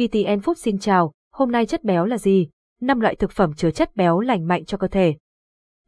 ETN Food xin chào, hôm nay chất béo là gì? 5 loại thực phẩm chứa chất béo lành mạnh cho cơ thể.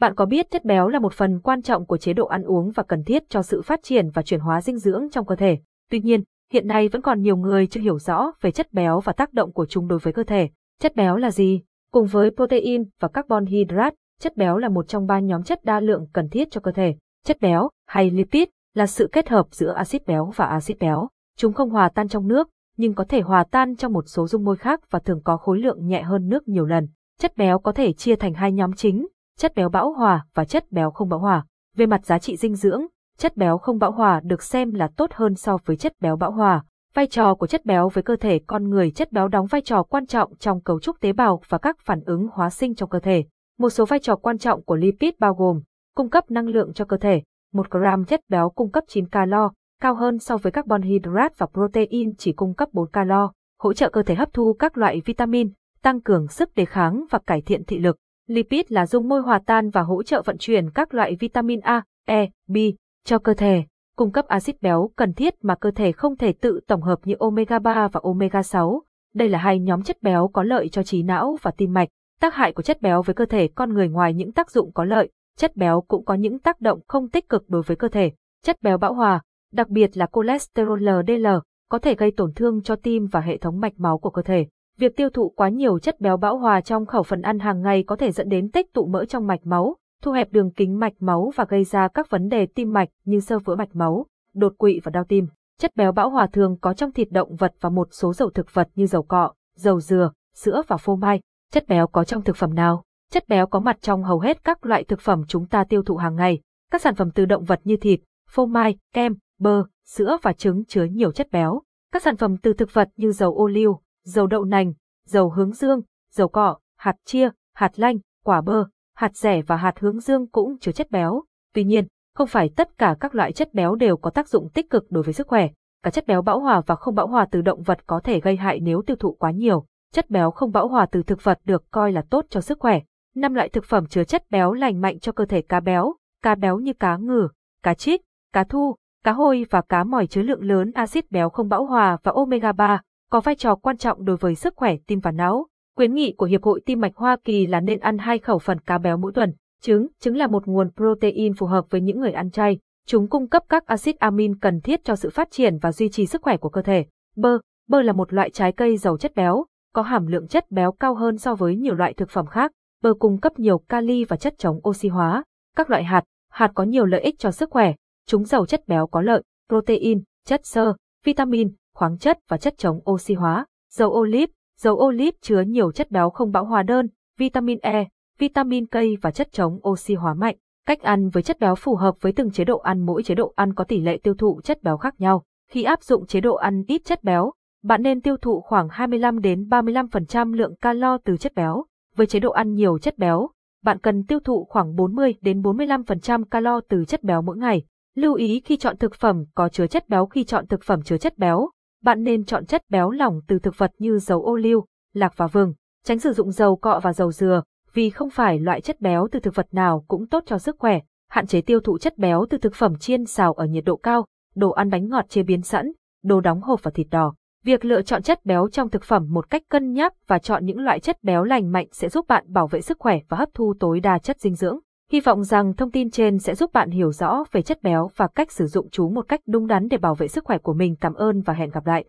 Bạn có biết chất béo là một phần quan trọng của chế độ ăn uống và cần thiết cho sự phát triển và chuyển hóa dinh dưỡng trong cơ thể. Tuy nhiên, hiện nay vẫn còn nhiều người chưa hiểu rõ về chất béo và tác động của chúng đối với cơ thể. Chất béo là gì? Cùng với protein và carbon hydrate, chất béo là một trong ba nhóm chất đa lượng cần thiết cho cơ thể. Chất béo, hay lipid, là sự kết hợp giữa axit béo và axit béo. Chúng không hòa tan trong nước, nhưng có thể hòa tan trong một số dung môi khác và thường có khối lượng nhẹ hơn nước nhiều lần. Chất béo có thể chia thành hai nhóm chính, chất béo bão hòa và chất béo không bão hòa. Về mặt giá trị dinh dưỡng, chất béo không bão hòa được xem là tốt hơn so với chất béo bão hòa. Vai trò của chất béo với cơ thể con người Chất béo đóng vai trò quan trọng trong cấu trúc tế bào và các phản ứng hóa sinh trong cơ thể. Một số vai trò quan trọng của lipid bao gồm cung cấp năng lượng cho cơ thể. 1 gram chất béo cung cấp 9 calo, cao hơn so với carbon hydrate và protein chỉ cung cấp 4 calo, hỗ trợ cơ thể hấp thu các loại vitamin, tăng cường sức đề kháng và cải thiện thị lực. Lipid là dung môi hòa tan và hỗ trợ vận chuyển các loại vitamin A, E, B cho cơ thể, cung cấp axit béo cần thiết mà cơ thể không thể tự tổng hợp như omega 3 và omega 6. Đây là hai nhóm chất béo có lợi cho trí não và tim mạch. Tác hại của chất béo với cơ thể con người ngoài những tác dụng có lợi, chất béo cũng có những tác động không tích cực đối với cơ thể. Chất béo bão hòa, đặc biệt là cholesterol LDL, có thể gây tổn thương cho tim và hệ thống mạch máu của cơ thể. Việc tiêu thụ quá nhiều chất béo bão hòa trong khẩu phần ăn hàng ngày có thể dẫn đến tích tụ mỡ trong mạch máu, thu hẹp đường kính mạch máu và gây ra các vấn đề tim mạch như sơ vữa mạch máu, đột quỵ và đau tim. Chất béo bão hòa thường có trong thịt động vật và một số dầu thực vật như dầu cọ, dầu dừa, sữa và phô mai. Chất béo có trong thực phẩm nào? Chất béo có mặt trong hầu hết các loại thực phẩm chúng ta tiêu thụ hàng ngày. Các sản phẩm từ động vật như thịt, phô mai, kem, bơ, sữa và trứng chứa nhiều chất béo. Các sản phẩm từ thực vật như dầu ô liu, dầu đậu nành, dầu hướng dương, dầu cọ, hạt chia, hạt lanh, quả bơ, hạt rẻ và hạt hướng dương cũng chứa chất béo. Tuy nhiên, không phải tất cả các loại chất béo đều có tác dụng tích cực đối với sức khỏe. Cả chất béo bão hòa và không bão hòa từ động vật có thể gây hại nếu tiêu thụ quá nhiều. Chất béo không bão hòa từ thực vật được coi là tốt cho sức khỏe. Năm loại thực phẩm chứa chất béo lành mạnh cho cơ thể cá béo, cá béo như cá ngừ, cá chít, cá thu, cá hôi và cá mòi chứa lượng lớn axit béo không bão hòa và omega 3, có vai trò quan trọng đối với sức khỏe tim và não. Khuyến nghị của Hiệp hội Tim mạch Hoa Kỳ là nên ăn hai khẩu phần cá béo mỗi tuần. Trứng, trứng là một nguồn protein phù hợp với những người ăn chay. Chúng cung cấp các axit amin cần thiết cho sự phát triển và duy trì sức khỏe của cơ thể. Bơ, bơ là một loại trái cây giàu chất béo, có hàm lượng chất béo cao hơn so với nhiều loại thực phẩm khác. Bơ cung cấp nhiều kali và chất chống oxy hóa. Các loại hạt, hạt có nhiều lợi ích cho sức khỏe. Chúng giàu chất béo có lợi, protein, chất xơ, vitamin, khoáng chất và chất chống oxy hóa. Dầu olive, dầu olive chứa nhiều chất béo không bão hòa đơn, vitamin E, vitamin K và chất chống oxy hóa mạnh. Cách ăn với chất béo phù hợp với từng chế độ ăn mỗi chế độ ăn có tỷ lệ tiêu thụ chất béo khác nhau. Khi áp dụng chế độ ăn ít chất béo, bạn nên tiêu thụ khoảng 25 đến 35% lượng calo từ chất béo. Với chế độ ăn nhiều chất béo, bạn cần tiêu thụ khoảng 40 đến 45% calo từ chất béo mỗi ngày. Lưu ý khi chọn thực phẩm có chứa chất béo khi chọn thực phẩm chứa chất béo, bạn nên chọn chất béo lỏng từ thực vật như dầu ô liu, lạc và vừng, tránh sử dụng dầu cọ và dầu dừa, vì không phải loại chất béo từ thực vật nào cũng tốt cho sức khỏe. Hạn chế tiêu thụ chất béo từ thực phẩm chiên xào ở nhiệt độ cao, đồ ăn bánh ngọt chế biến sẵn, đồ đóng hộp và thịt đỏ. Việc lựa chọn chất béo trong thực phẩm một cách cân nhắc và chọn những loại chất béo lành mạnh sẽ giúp bạn bảo vệ sức khỏe và hấp thu tối đa chất dinh dưỡng. Hy vọng rằng thông tin trên sẽ giúp bạn hiểu rõ về chất béo và cách sử dụng chúng một cách đúng đắn để bảo vệ sức khỏe của mình. Cảm ơn và hẹn gặp lại.